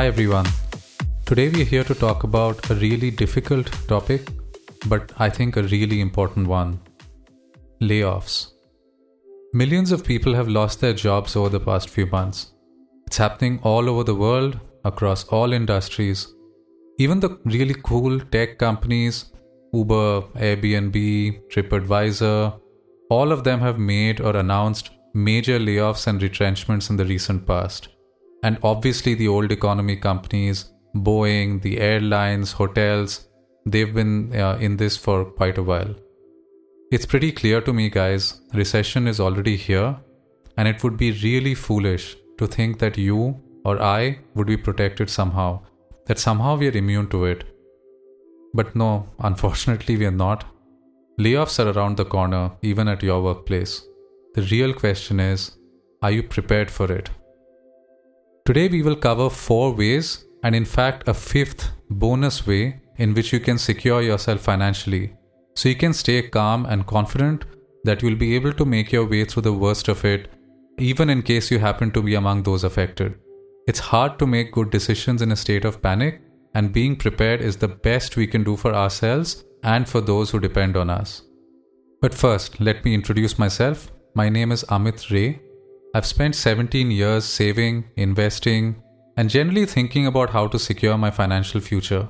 Hi everyone. Today we are here to talk about a really difficult topic, but I think a really important one layoffs. Millions of people have lost their jobs over the past few months. It's happening all over the world, across all industries. Even the really cool tech companies, Uber, Airbnb, TripAdvisor, all of them have made or announced major layoffs and retrenchments in the recent past and obviously the old economy companies, Boeing, the airlines, hotels, they've been uh, in this for quite a while. It's pretty clear to me, guys, recession is already here, and it would be really foolish to think that you or I would be protected somehow, that somehow we are immune to it. But no, unfortunately, we are not. Layoffs are around the corner, even at your workplace. The real question is are you prepared for it? Today, we will cover four ways, and in fact, a fifth bonus way in which you can secure yourself financially. So you can stay calm and confident that you'll be able to make your way through the worst of it, even in case you happen to be among those affected. It's hard to make good decisions in a state of panic, and being prepared is the best we can do for ourselves and for those who depend on us. But first, let me introduce myself. My name is Amit Ray, I've spent 17 years saving, investing, and generally thinking about how to secure my financial future.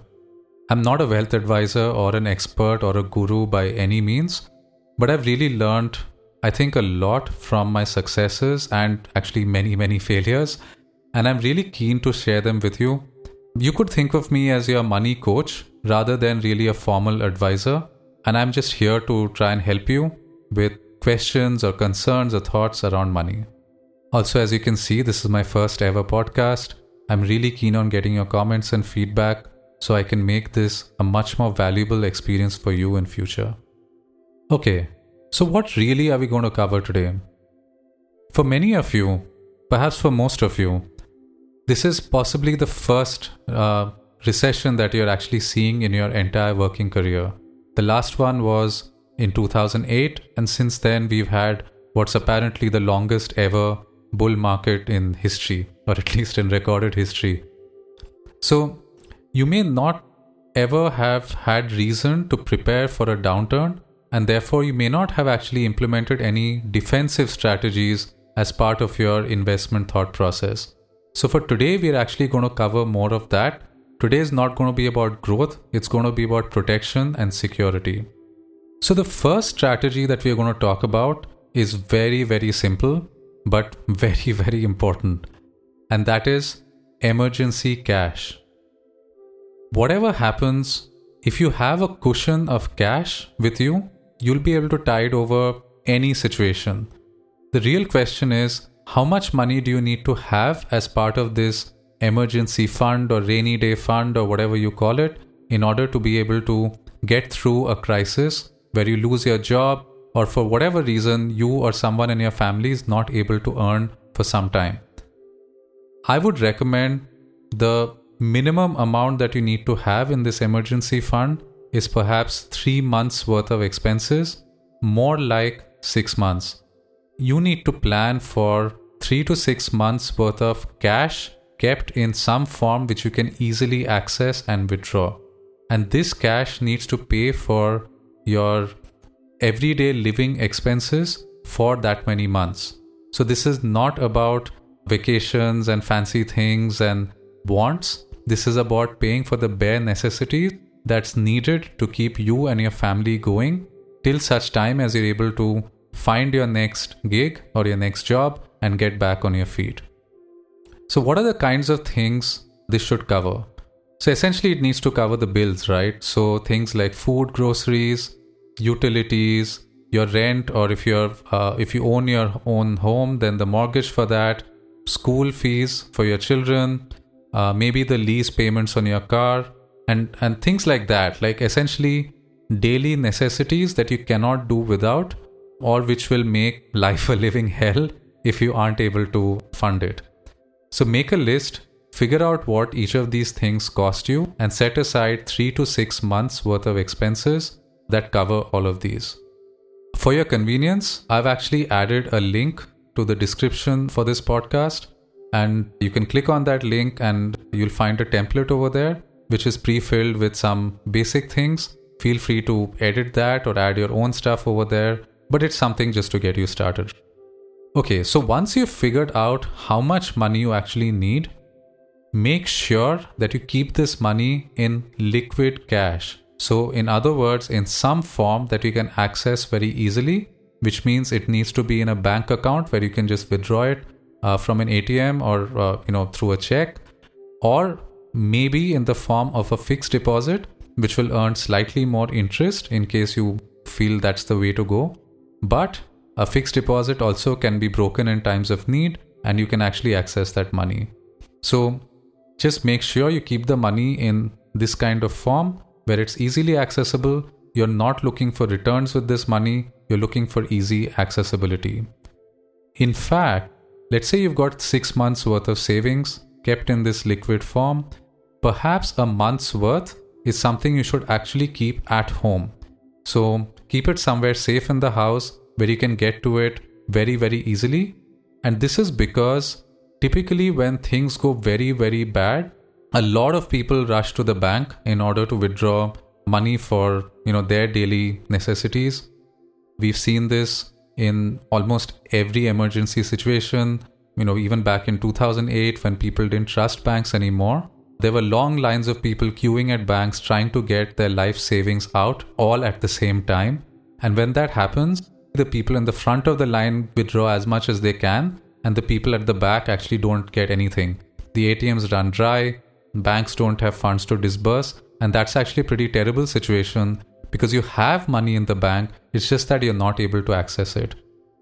I'm not a wealth advisor or an expert or a guru by any means, but I've really learned, I think, a lot from my successes and actually many, many failures, and I'm really keen to share them with you. You could think of me as your money coach rather than really a formal advisor, and I'm just here to try and help you with questions or concerns or thoughts around money. Also, as you can see, this is my first ever podcast. I'm really keen on getting your comments and feedback so I can make this a much more valuable experience for you in future. Okay, so what really are we going to cover today? For many of you, perhaps for most of you, this is possibly the first uh, recession that you're actually seeing in your entire working career. The last one was in 2008, and since then we've had what's apparently the longest ever bull market in history, or at least in recorded history. So, you may not ever have had reason to prepare for a downturn, and therefore, you may not have actually implemented any defensive strategies as part of your investment thought process. So, for today, we are actually going to cover more of that. Today is not going to be about growth, it's going to be about protection and security. So, the first strategy that we are going to talk about is very, very simple but very, very important, and that is emergency cash. Whatever happens, if you have a cushion of cash with you, you'll be able to tide over any situation. The real question is how much money do you need to have as part of this emergency fund or rainy day fund or whatever you call it in order to be able to get through a crisis where you lose your job, or for whatever reason you or someone in your family is not able to earn for some time. I would recommend the minimum amount that you need to have in this emergency fund is perhaps three months worth of expenses, more like six months. You need to plan for three to six months worth of cash kept in some form which you can easily access and withdraw. And this cash needs to pay for your everyday living expenses for that many months. So, this is not about vacations and fancy things and wants. This is about paying for the bare necessities that's needed to keep you and your family going till such time as you're able to find your next gig or your next job and get back on your feet. So, what are the kinds of things this should cover? So, essentially, it needs to cover the bills, right? So, things like food, groceries, utilities, your rent, or if you're uh, if you own your own home, then the mortgage for that, school fees for your children, uh, maybe the lease payments on your car, and and things like that. Like essentially daily necessities that you cannot do without, or which will make life a living hell if you aren't able to fund it. So make a list Figure out what each of these things cost you and set aside 3 to 6 months worth of expenses that cover all of these. For your convenience, I've actually added a link to the description for this podcast. and you can click on that link and you'll find a template over there which is pre-filled with some basic things feel free to edit that or add your own stuff over there but it's something just to get you started okay so once you've figured out how much money you actually need make sure that you keep this money in liquid cash so in other words in some form that you can access very easily which means it needs to be in a bank account where you can just withdraw it uh, from an ATM or uh, you know through a check, or maybe in the form of a fixed deposit, which will earn slightly more interest in case you feel that's the way to go. But a fixed deposit also can be broken in times of need, and you can actually access that money. So just make sure you keep the money in this kind of form where it's easily accessible. You're not looking for returns with this money, you're looking for easy accessibility. In fact, Let's say you've got six months worth of savings kept in this liquid form. Perhaps a month's worth is something you should actually keep at home. So keep it somewhere safe in the house where you can get to it very, very easily. And this is because typically when things go very, very bad, a lot of people rush to the bank in order to withdraw money for you know their daily necessities. We've seen this in almost every emergency situation. You know, even back in 2008 when people didn't trust banks anymore, there were long lines of people queuing at banks trying to get their life savings out all at the same time. And when that happens, the people in the front of the line withdraw as much as they can, and the people at the back actually don't get anything. The ATMs run dry, banks don't have funds to disburse, and that's actually a pretty terrible situation because you have money in the bank, it's just that you're not able to access it.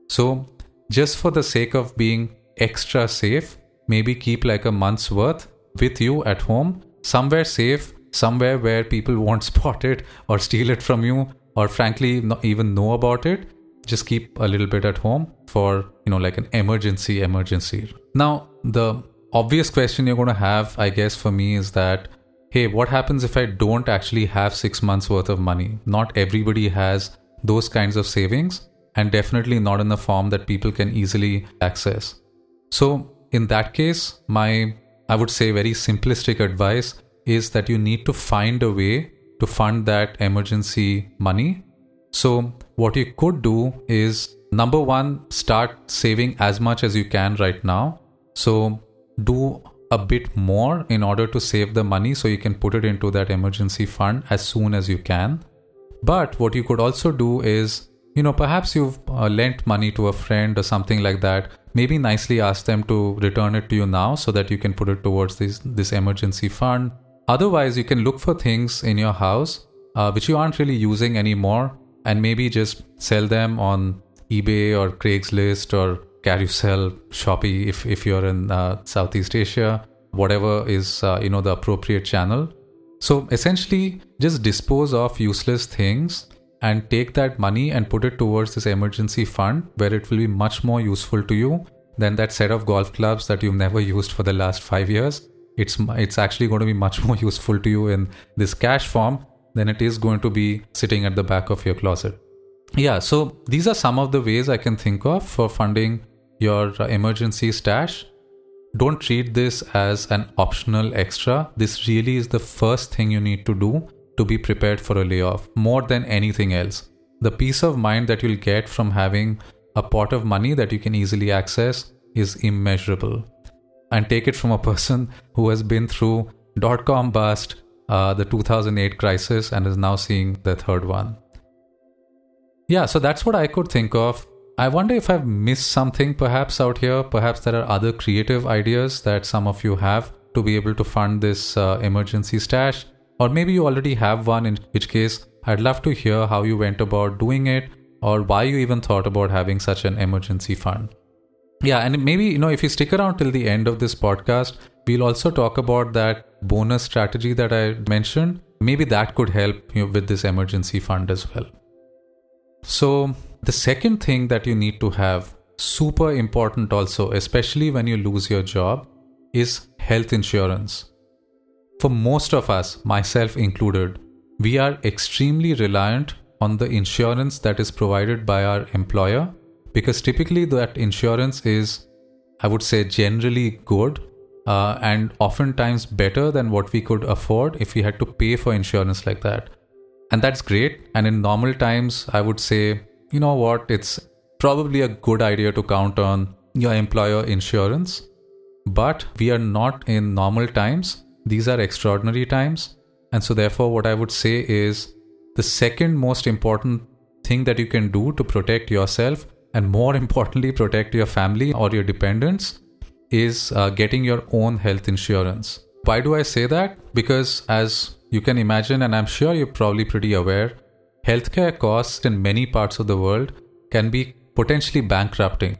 So, just for the sake of being extra safe, maybe keep like a month's worth with you at home, somewhere safe, somewhere where people won't spot it or steal it from you, or frankly, not even know about it. Just keep a little bit at home for, you know, like an emergency, emergency. Now, the obvious question you're going to have, I guess, for me is that hey, what happens if I don't actually have six months worth of money? Not everybody has those kinds of savings, and definitely not in the form that people can easily access. So, in that case, my I would say very simplistic advice is that you need to find a way to fund that emergency money. So, what you could do is number one, start saving as much as you can right now. So, do a bit more in order to save the money so you can put it into that emergency fund as soon as you can. But what you could also do is, you know, perhaps you've uh, lent money to a friend or something like that. Maybe nicely ask them to return it to you now so that you can put it towards this, this emergency fund. Otherwise, you can look for things in your house uh, which you aren't really using anymore and maybe just sell them on eBay or Craigslist or Carousell, Shopee, if, if you're in uh, Southeast Asia, whatever is uh, you know the appropriate channel. So essentially, just dispose of useless things and take that money and put it towards this emergency fund where it will be much more useful to you than that set of golf clubs that you've never used for the last five years. It's it's actually going to be much more useful to you in this cash form than it is going to be sitting at the back of your closet. Yeah, so these are some of the ways I can think of for funding your emergency stash. Don't treat this as an optional extra. This really is the first thing you need to do to be prepared for a layoff more than anything else. The peace of mind that you'll get from having a pot of money that you can easily access is immeasurable. And take it from a person who has been through dot com bust, uh, the 2008 crisis, and is now seeing the third one. Yeah, so that's what I could think of I wonder if I've missed something perhaps out here. Perhaps there are other creative ideas that some of you have to be able to fund this uh, emergency stash. Or maybe you already have one, in which case I'd love to hear how you went about doing it or why you even thought about having such an emergency fund. Yeah, and maybe, you know, if you stick around till the end of this podcast, we'll also talk about that bonus strategy that I mentioned. Maybe that could help you with this emergency fund as well. So, the second thing that you need to have, super important also, especially when you lose your job, is health insurance. For most of us, myself included, we are extremely reliant on the insurance that is provided by our employer because typically that insurance is I would say, generally good uh, and oftentimes better than what we could afford if we had to pay for insurance like that. And that's great. And in normal times, I would say, you know what, it's probably a good idea to count on your employer insurance. But we are not in normal times, these are extraordinary times. And so, therefore, what I would say is the second most important thing that you can do to protect yourself and more importantly, protect your family or your dependents is uh, getting your own health insurance. Why do I say that? Because, as you can imagine, and I'm sure you're probably pretty aware, healthcare costs in many parts of the world can be potentially bankrupting.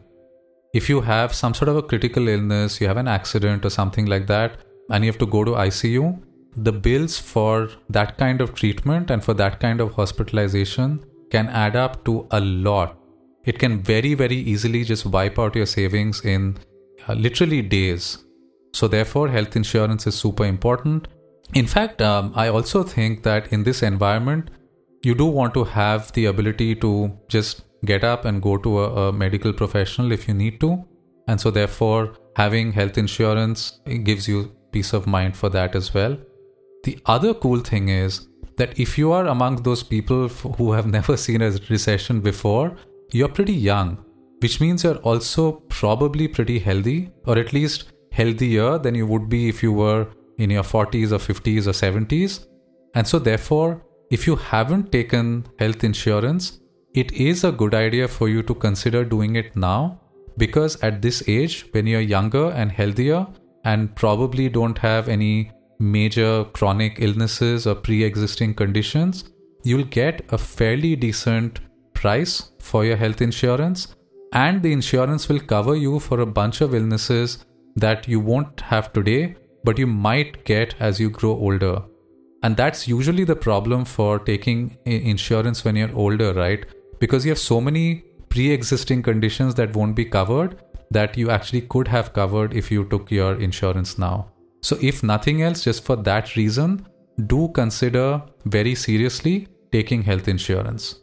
If you have some sort of a critical illness, you have an accident or something like that, and you have to go to ICU, the bills for that kind of treatment and for that kind of hospitalization can add up to a lot. It can very, very easily just wipe out your savings in uh, literally days. So, therefore, health insurance is super important. In fact, um, I also think that in this environment, you do want to have the ability to just get up and go to a, a medical professional if you need to. And so, therefore, having health insurance gives you peace of mind for that as well. The other cool thing is that if you are among those people who have never seen a recession before, you're pretty young which means you're also probably pretty healthy, or at least healthier than you would be if you were in your 40s or 50s or 70s. And so, therefore, if you haven't taken health insurance, it is a good idea for you to consider doing it now because at this age, when you're younger and healthier and probably don't have any major chronic illnesses or pre existing conditions, you'll get a fairly decent price for your health insurance and the insurance will cover you for a bunch of illnesses that you won't have today, but you might get as you grow older. And that's usually the problem for taking insurance when you're older, right? Because you have so many pre existing conditions that won't be covered that you actually could have covered if you took your insurance now. So, if nothing else, just for that reason, do consider very seriously taking health insurance.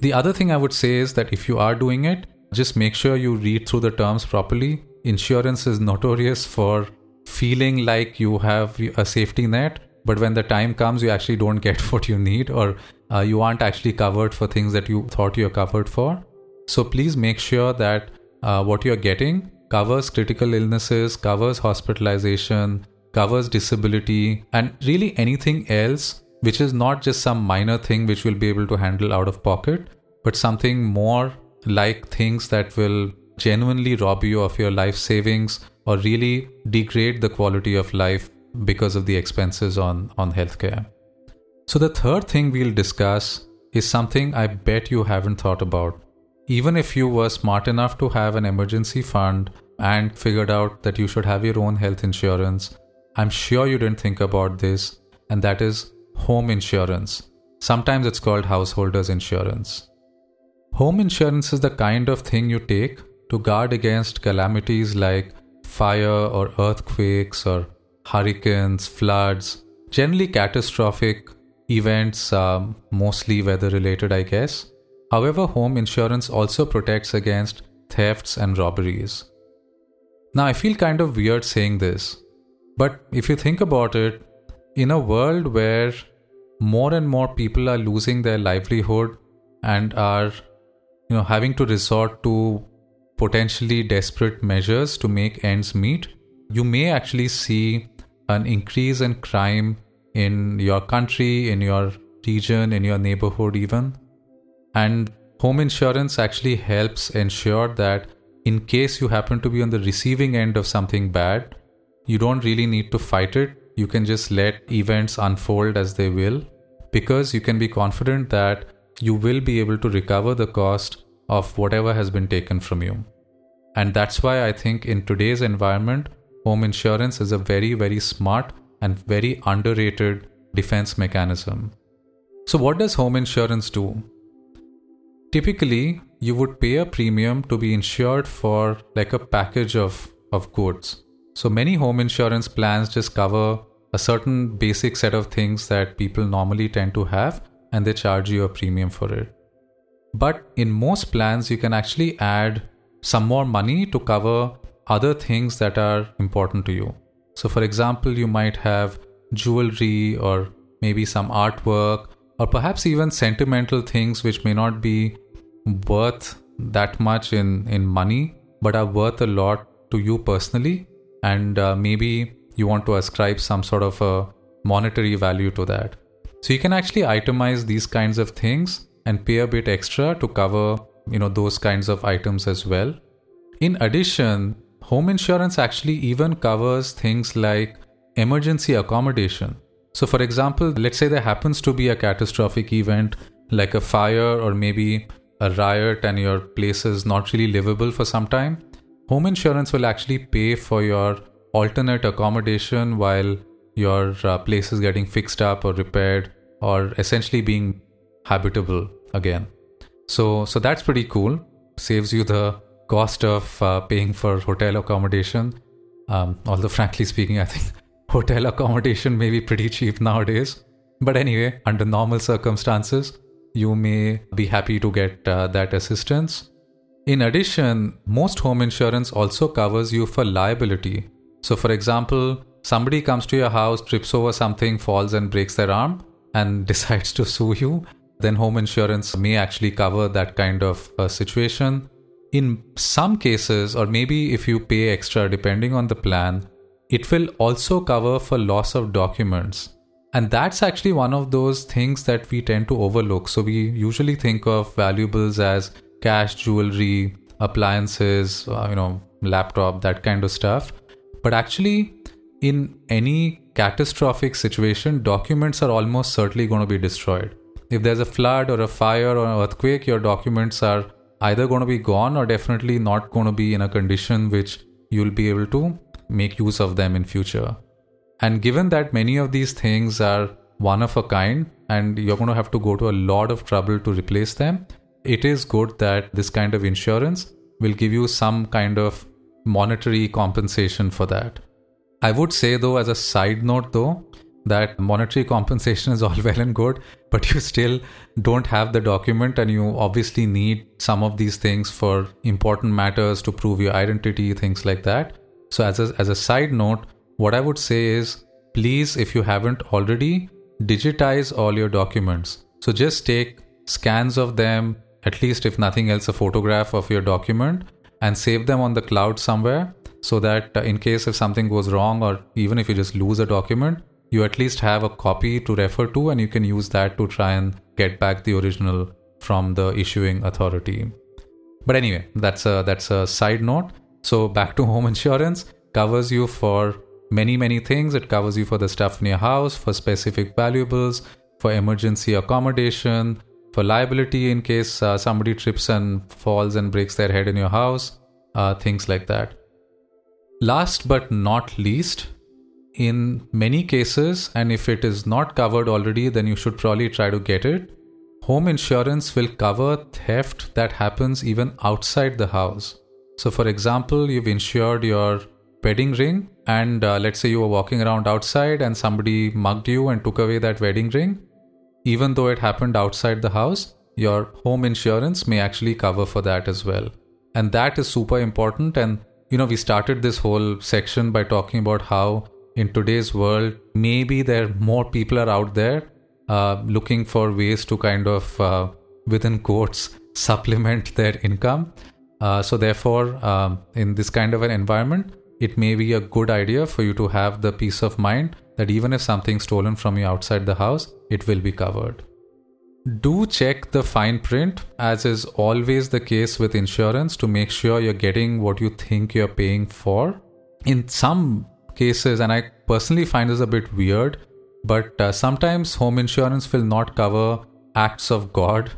The other thing I would say is that if you are doing it, just make sure you read through the terms properly. Insurance is notorious for feeling like you have a safety net, but when the time comes, you actually don't get what you need, or uh, you aren't actually covered for things that you thought you're covered for. So please make sure that uh, what you're getting covers critical illnesses, covers hospitalization, covers disability, and really anything else which is not just some minor thing which will be able to handle out of pocket, but something more like things that will genuinely rob you of your life savings or really degrade the quality of life because of the expenses on, on healthcare. So, the third thing we'll discuss is something I bet you haven't thought about. Even if you were smart enough to have an emergency fund and figured out that you should have your own health insurance, I'm sure you didn't think about this, and that is home insurance. Sometimes it's called householders insurance. Home insurance is the kind of thing you take to guard against calamities like fire or earthquakes or hurricanes, floods, generally catastrophic events, um, mostly weather related, I guess. However, home insurance also protects against thefts and robberies. Now, I feel kind of weird saying this, but if you think about it, in a world where more and more people are losing their livelihood and are you know having to resort to potentially desperate measures to make ends meet you may actually see an increase in crime in your country in your region in your neighborhood even and home insurance actually helps ensure that in case you happen to be on the receiving end of something bad you don't really need to fight it you can just let events unfold as they will because you can be confident that you will be able to recover the cost of whatever has been taken from you. And that's why I think in today's environment, home insurance is a very, very smart and very underrated defense mechanism. So, what does home insurance do? Typically, you would pay a premium to be insured for like a package of, of goods. So, many home insurance plans just cover a certain basic set of things that people normally tend to have and they charge you a premium for it. But in most plans, you can actually add some more money to cover other things that are important to you. So, for example, you might have jewelry or maybe some artwork or perhaps even sentimental things which may not be worth that much in, in money but are worth a lot to you personally. And uh, maybe you want to ascribe some sort of a monetary value to that. So you can actually itemize these kinds of things and pay a bit extra to cover, you know, those kinds of items as well. In addition, home insurance actually even covers things like emergency accommodation. So for example, let's say there happens to be a catastrophic event like a fire or maybe a riot and your place is not really livable for some time. Home insurance will actually pay for your alternate accommodation while your uh, place is getting fixed up or repaired or essentially being habitable again. So so that's pretty cool. Saves you the cost of uh, paying for hotel accommodation. Um, although frankly speaking, I think hotel accommodation may be pretty cheap nowadays. But anyway, under normal circumstances, you may be happy to get uh, that assistance. In addition, most home insurance also covers you for liability. So, for example, somebody comes to your house, trips over something, falls and breaks their arm, and decides to sue you, then home insurance may actually cover that kind of uh, situation. In some cases, or maybe if you pay extra depending on the plan, it will also cover for loss of documents. And that's actually one of those things that we tend to overlook. So we usually think of valuables as cash, jewelry, appliances, uh, you know, laptop, that kind of stuff. But actually, in any catastrophic situation, documents are almost certainly going to be destroyed. If there's a flood or a fire or an earthquake, your documents are either going to be gone or definitely not going to be in a condition which you'll be able to make use of them in future. And given that many of these things are one of a kind and you're going to have to go to a lot of trouble to replace them, it is good that this kind of insurance will give you some kind of monetary compensation for that. I would say, though, as a side note, though, that monetary compensation is all well and good, but you still don't have the document, and you obviously need some of these things for important matters to prove your identity, things like that. So, as a, as a side note, what I would say is please, if you haven't already, digitize all your documents. So, just take scans of them, at least if nothing else, a photograph of your document, and save them on the cloud somewhere so that uh, in case if something goes wrong or even if you just lose a document, you at least have a copy to refer to and you can use that to try and get back the original from the issuing authority. But anyway, that's a that's a side note. So back to home insurance covers you for many many things. It covers you for the stuff in your house, for specific valuables, for emergency accommodation, for liability in case uh, somebody trips and falls and breaks their head in your house, uh, things like that. Last but not least, in many cases, and if it is not covered already, then you should probably try to get it. Home insurance will cover theft that happens even outside the house. So, for example, you've insured your wedding ring, and uh, let's say you were walking around outside and somebody mugged you and took away that wedding ring. Even though it happened outside the house, your home insurance may actually cover for that as well. And that is super important. And you know, we started this whole section by talking about how in today's world, maybe there more people are out there uh, looking for ways to kind of, uh, within quotes, supplement their income. Uh, so, therefore, um, in this kind of an environment, it may be a good idea for you to have the peace of mind that even if something's stolen from you outside the house, it will be covered. Do check the fine print, as is always the case with insurance, to make sure you're getting what you think you're paying for. In some cases, and I personally find this a bit weird, but uh, sometimes home insurance will not cover acts of God.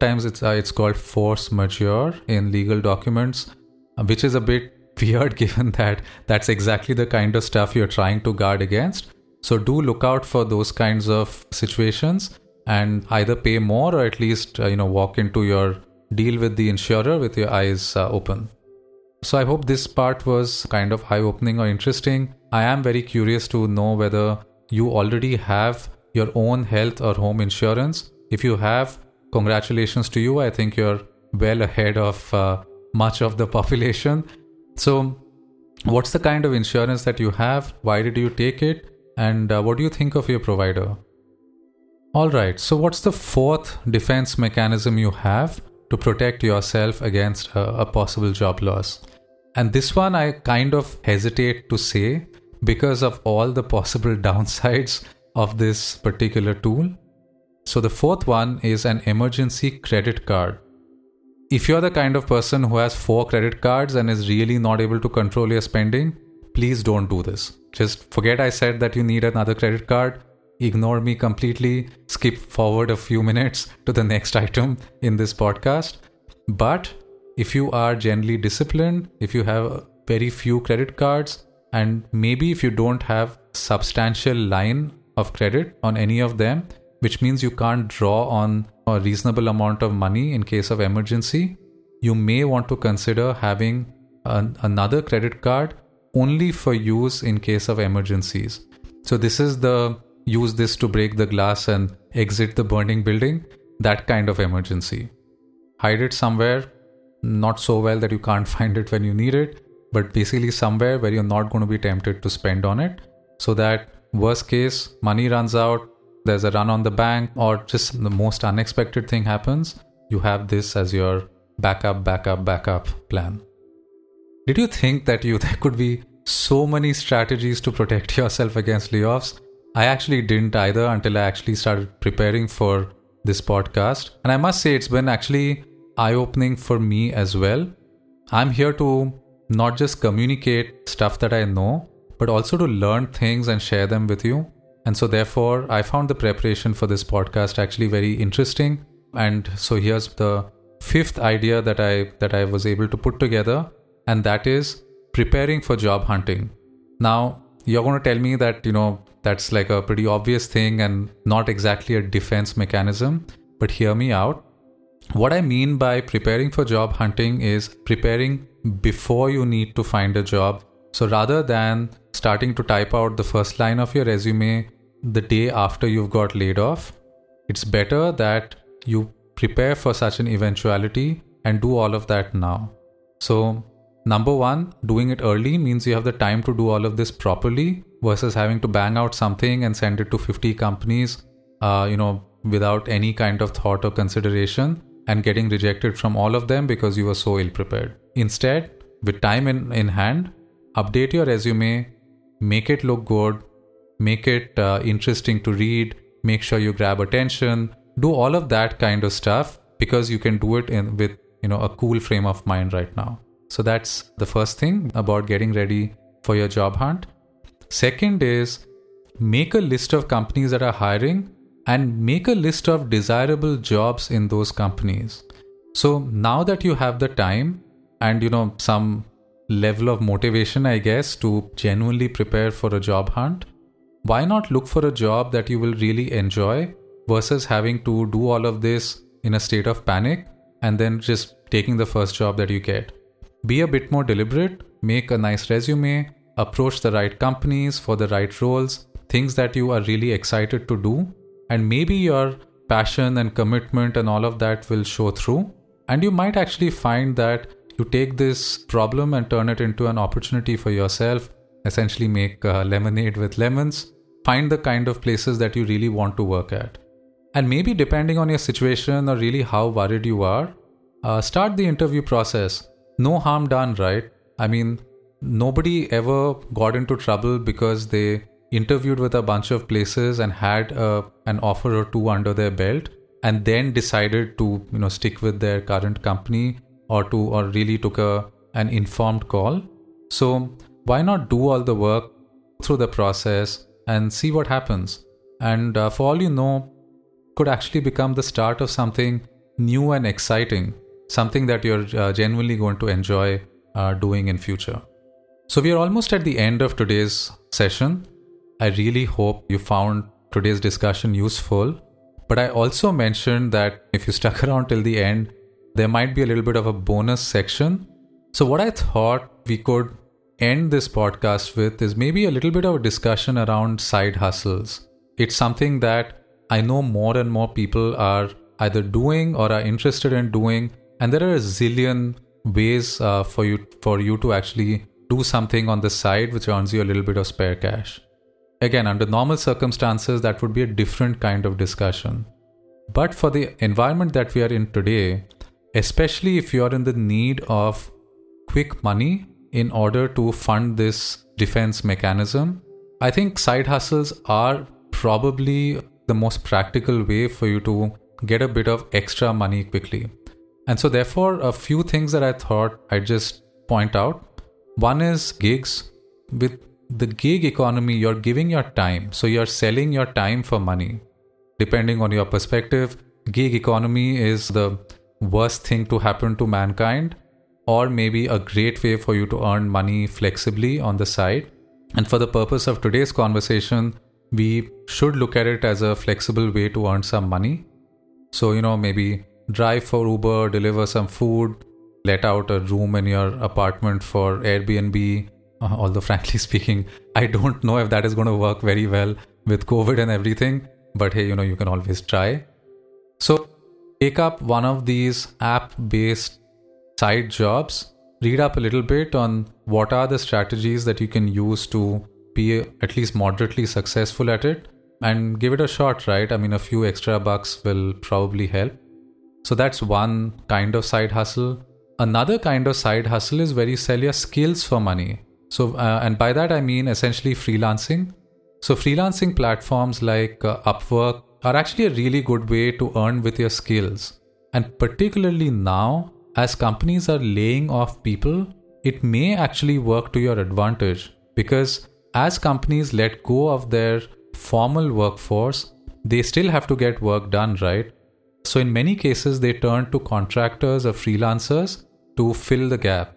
Times it's uh, it's called force majeure in legal documents, uh, which is a bit weird given that that's exactly the kind of stuff you're trying to guard against. So do look out for those kinds of situations and either pay more or at least uh, you know walk into your deal with the insurer with your eyes uh, open so i hope this part was kind of eye opening or interesting i am very curious to know whether you already have your own health or home insurance if you have congratulations to you i think you're well ahead of uh, much of the population So, what's the kind of insurance that you have? Why did you take it? And uh, what do you think of your provider? All right, so what's the fourth defense mechanism you have to protect yourself against a possible job loss? And this one I kind of hesitate to say because of all the possible downsides of this particular tool. So, the fourth one is an emergency credit card. If you're the kind of person who has four credit cards and is really not able to control your spending, please don't do this. Just forget I said that you need another credit card. Ignore me completely. Skip forward a few minutes to the next item in this podcast. But if you are generally disciplined, if you have very few credit cards, and maybe if you don't have substantial line of credit on any of them, which means you can't draw on a reasonable amount of money in case of emergency, you may want to consider having an, another credit card only for use in case of emergencies. So, this is the use this to break the glass and exit the burning building, that kind of emergency. Hide it somewhere, not so well that you can't find it when you need it, but basically somewhere where you're not going to be tempted to spend on it. So that worst case money runs out there's a run on the bank or just the most unexpected thing happens you have this as your backup backup backup plan. Did you think that you there could be so many strategies to protect yourself against layoffs? I actually didn't either until i actually started preparing for this podcast. And i must say it's been actually eye opening for me as well i'm here to not just communicate stuff that I know, but also to learn things and share them with you. And so, therefore, I found the preparation for this podcast actually very interesting. And so, here's the fifth idea that I that I was able to put together, and that is preparing for job hunting. Now, you're going to tell me that you know that's like a pretty obvious thing and not exactly a defense mechanism, but hear me out. What I mean by preparing for job hunting is preparing before you need to find a job. So rather than starting to type out the first line of your resume the day after you've got laid off, it's better that you prepare for such an eventuality and do all of that now. So, number one, doing it early means you have the time to do all of this properly versus having to bang out something and send it to 50 companies, uh, you know, without any kind of thought or consideration and getting rejected from all of them because you were so ill prepared. Instead, with time in, in hand, update your resume, make it look good, make it uh, interesting to read, make sure you grab attention, do all of that kind of stuff because you can do it in with you know a cool frame of mind right now. So that's the first thing about getting ready for your job hunt. Second is make a list of companies that are hiring and make a list of desirable jobs in those companies. So now that you have the time, and you know some level of motivation i guess to genuinely prepare for a job hunt why not look for a job that you will really enjoy versus having to do all of this in a state of panic and then just taking the first job that you get be a bit more deliberate make a nice resume approach the right companies for the right roles things that you are really excited to do and maybe your passion and commitment and all of that will show through and you might actually find that you take this problem and turn it into an opportunity for yourself, essentially make uh, lemonade with lemons, find the kind of places that you really want to work at. And maybe depending on your situation or really how worried you are, uh, start the interview process. No harm done, right? I mean, nobody ever got into trouble because they interviewed with a bunch of places and had a, uh, an offer or two under their belt and then decided to you know stick with their current company or to or really took a an informed call. So why not do all the work through the process and see what happens? And uh, for all you know, could actually become the start of something new and exciting, something that you're uh, genuinely going to enjoy uh, doing in future. So we are almost at the end of today's session. I really hope you found today's discussion useful. But I also mentioned that if you stuck around till the end, there might be a little bit of a bonus section. So, what I thought we could end this podcast with is maybe a little bit of a discussion around side hustles. It's something that I know more and more people are either doing or are interested in doing, and there are a zillion ways uh, for you for you to actually do something on the side which earns you a little bit of spare cash. Again, under normal circumstances, that would be a different kind of discussion. But for the environment that we are in today, especially if you are in the need of quick money in order to fund this defense mechanism, I think side hustles are probably the most practical way for you to get a bit of extra money quickly. And so, therefore, a few things that I thought I'd just point out. One is gigs. With the gig economy, you're giving your time. So, you're selling your time for money. Depending on your perspective, gig economy is the worst thing to happen to mankind, or maybe a great way for you to earn money flexibly on the side. And for the purpose of today's conversation, we should look at it as a flexible way to earn some money. So, you know, maybe drive for Uber, deliver some food, let out a room in your apartment for Airbnb. Uh, although, frankly speaking, I don't know if that is going to work very well with COVID and everything. But hey, you know, you can always try. So, take up one of these app based side jobs, read up a little bit on what are the strategies that you can use to be at least moderately successful at it and give it a shot, right? I mean, a few extra bucks will probably help. So that's one kind of side hustle. Another kind of side hustle is where you sell your skills for money. So, uh, and by that I mean essentially freelancing. So, freelancing platforms like uh, Upwork are actually a really good way to earn with your skills. And particularly now, as companies are laying off people, it may actually work to your advantage because as companies let go of their formal workforce, they still have to get work done, right? So, in many cases, they turn to contractors or freelancers to fill the gap.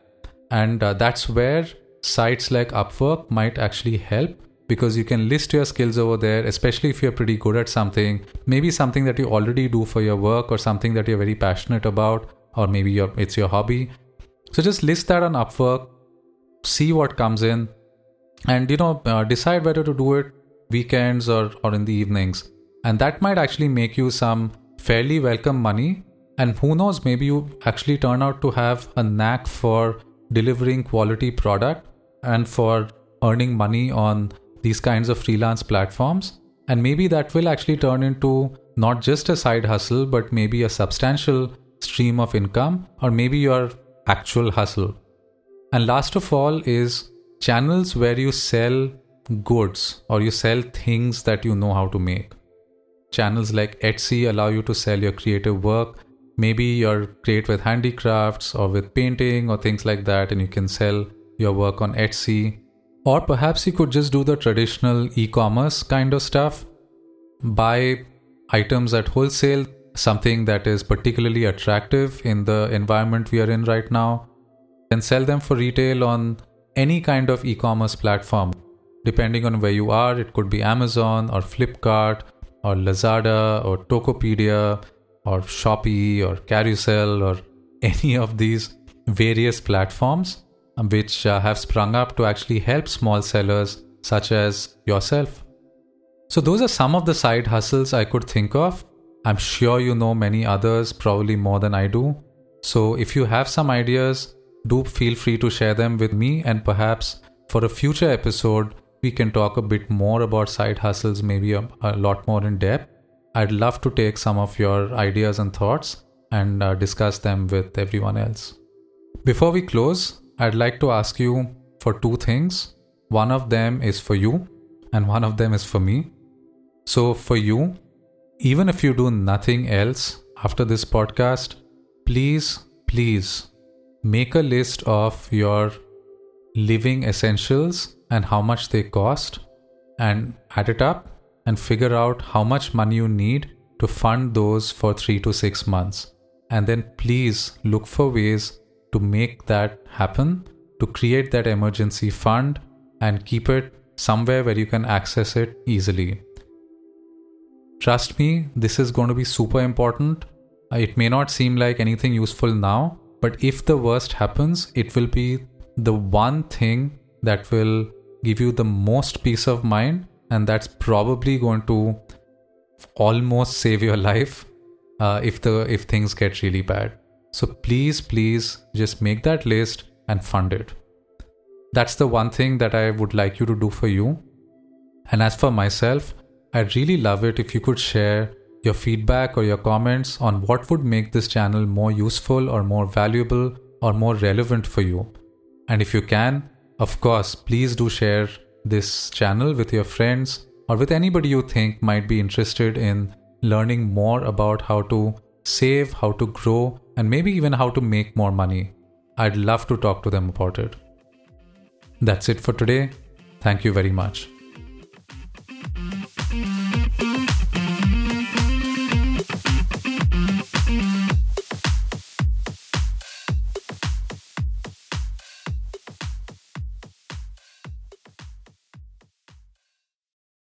And uh, that's where sites like Upwork might actually help because you can list your skills over there, especially if you're pretty good at something, maybe something that you already do for your work or something that you're very passionate about, or maybe it's your hobby. So just list that on Upwork, see what comes in, and you know uh, decide whether to do it weekends or or in the evenings, and that might actually make you some fairly welcome money. And who knows, maybe you actually turn out to have a knack for delivering quality product and for earning money on these kinds of freelance platforms. And maybe that will actually turn into not just a side hustle, but maybe a substantial stream of income, or maybe your actual hustle. And last of all is channels where you sell goods or you sell things that you know how to make. Channels like Etsy allow you to sell your creative work. Maybe you're great with handicrafts or with painting or things like that, and you can sell your work on Etsy. Or perhaps you could just do the traditional e commerce kind of stuff. Buy items at wholesale, something that is particularly attractive in the environment we are in right now, then sell them for retail on any kind of e commerce platform. Depending on where you are, it could be Amazon or Flipkart or Lazada or Tokopedia or Shopee or Carousell or any of these various platforms which uh, have sprung up to actually help small sellers such as yourself. So, those are some of the side hustles I could think of. I'm sure you know many others, probably more than I do. So, if you have some ideas, do feel free to share them with me, and perhaps for a future episode, we can talk a bit more about side hustles, maybe a, a lot more in depth. I'd love to take some of your ideas and thoughts and uh, discuss them with everyone else. Before we close, I'd like to ask you for two things. One of them is for you, and one of them is for me. So, for you, even if you do nothing else after this podcast, please, please make a list of your living essentials and how much they cost and add it up and figure out how much money you need to fund those for 3 to 6 months and then please look for ways to make that happen to create that emergency fund and keep it somewhere where you can access it easily trust me this is going to be super important it may not seem like anything useful now but if the worst happens it will be the one thing that will give you the most peace of mind, and that's probably going to almost save your life uh, if the if things get really bad. So please, please just make that list and fund it. That's the one thing that I would like you to do for you. And as for myself, I'd really love it if you could share your feedback or your comments on what would make this channel more useful or more valuable or more relevant for you. And if you can, of course, please do share this channel with your friends or with anybody you think might be interested in learning more about how to save, how to grow, and maybe even how to make more money. I'd love to talk to them about it. That's it for today. Thank you very much.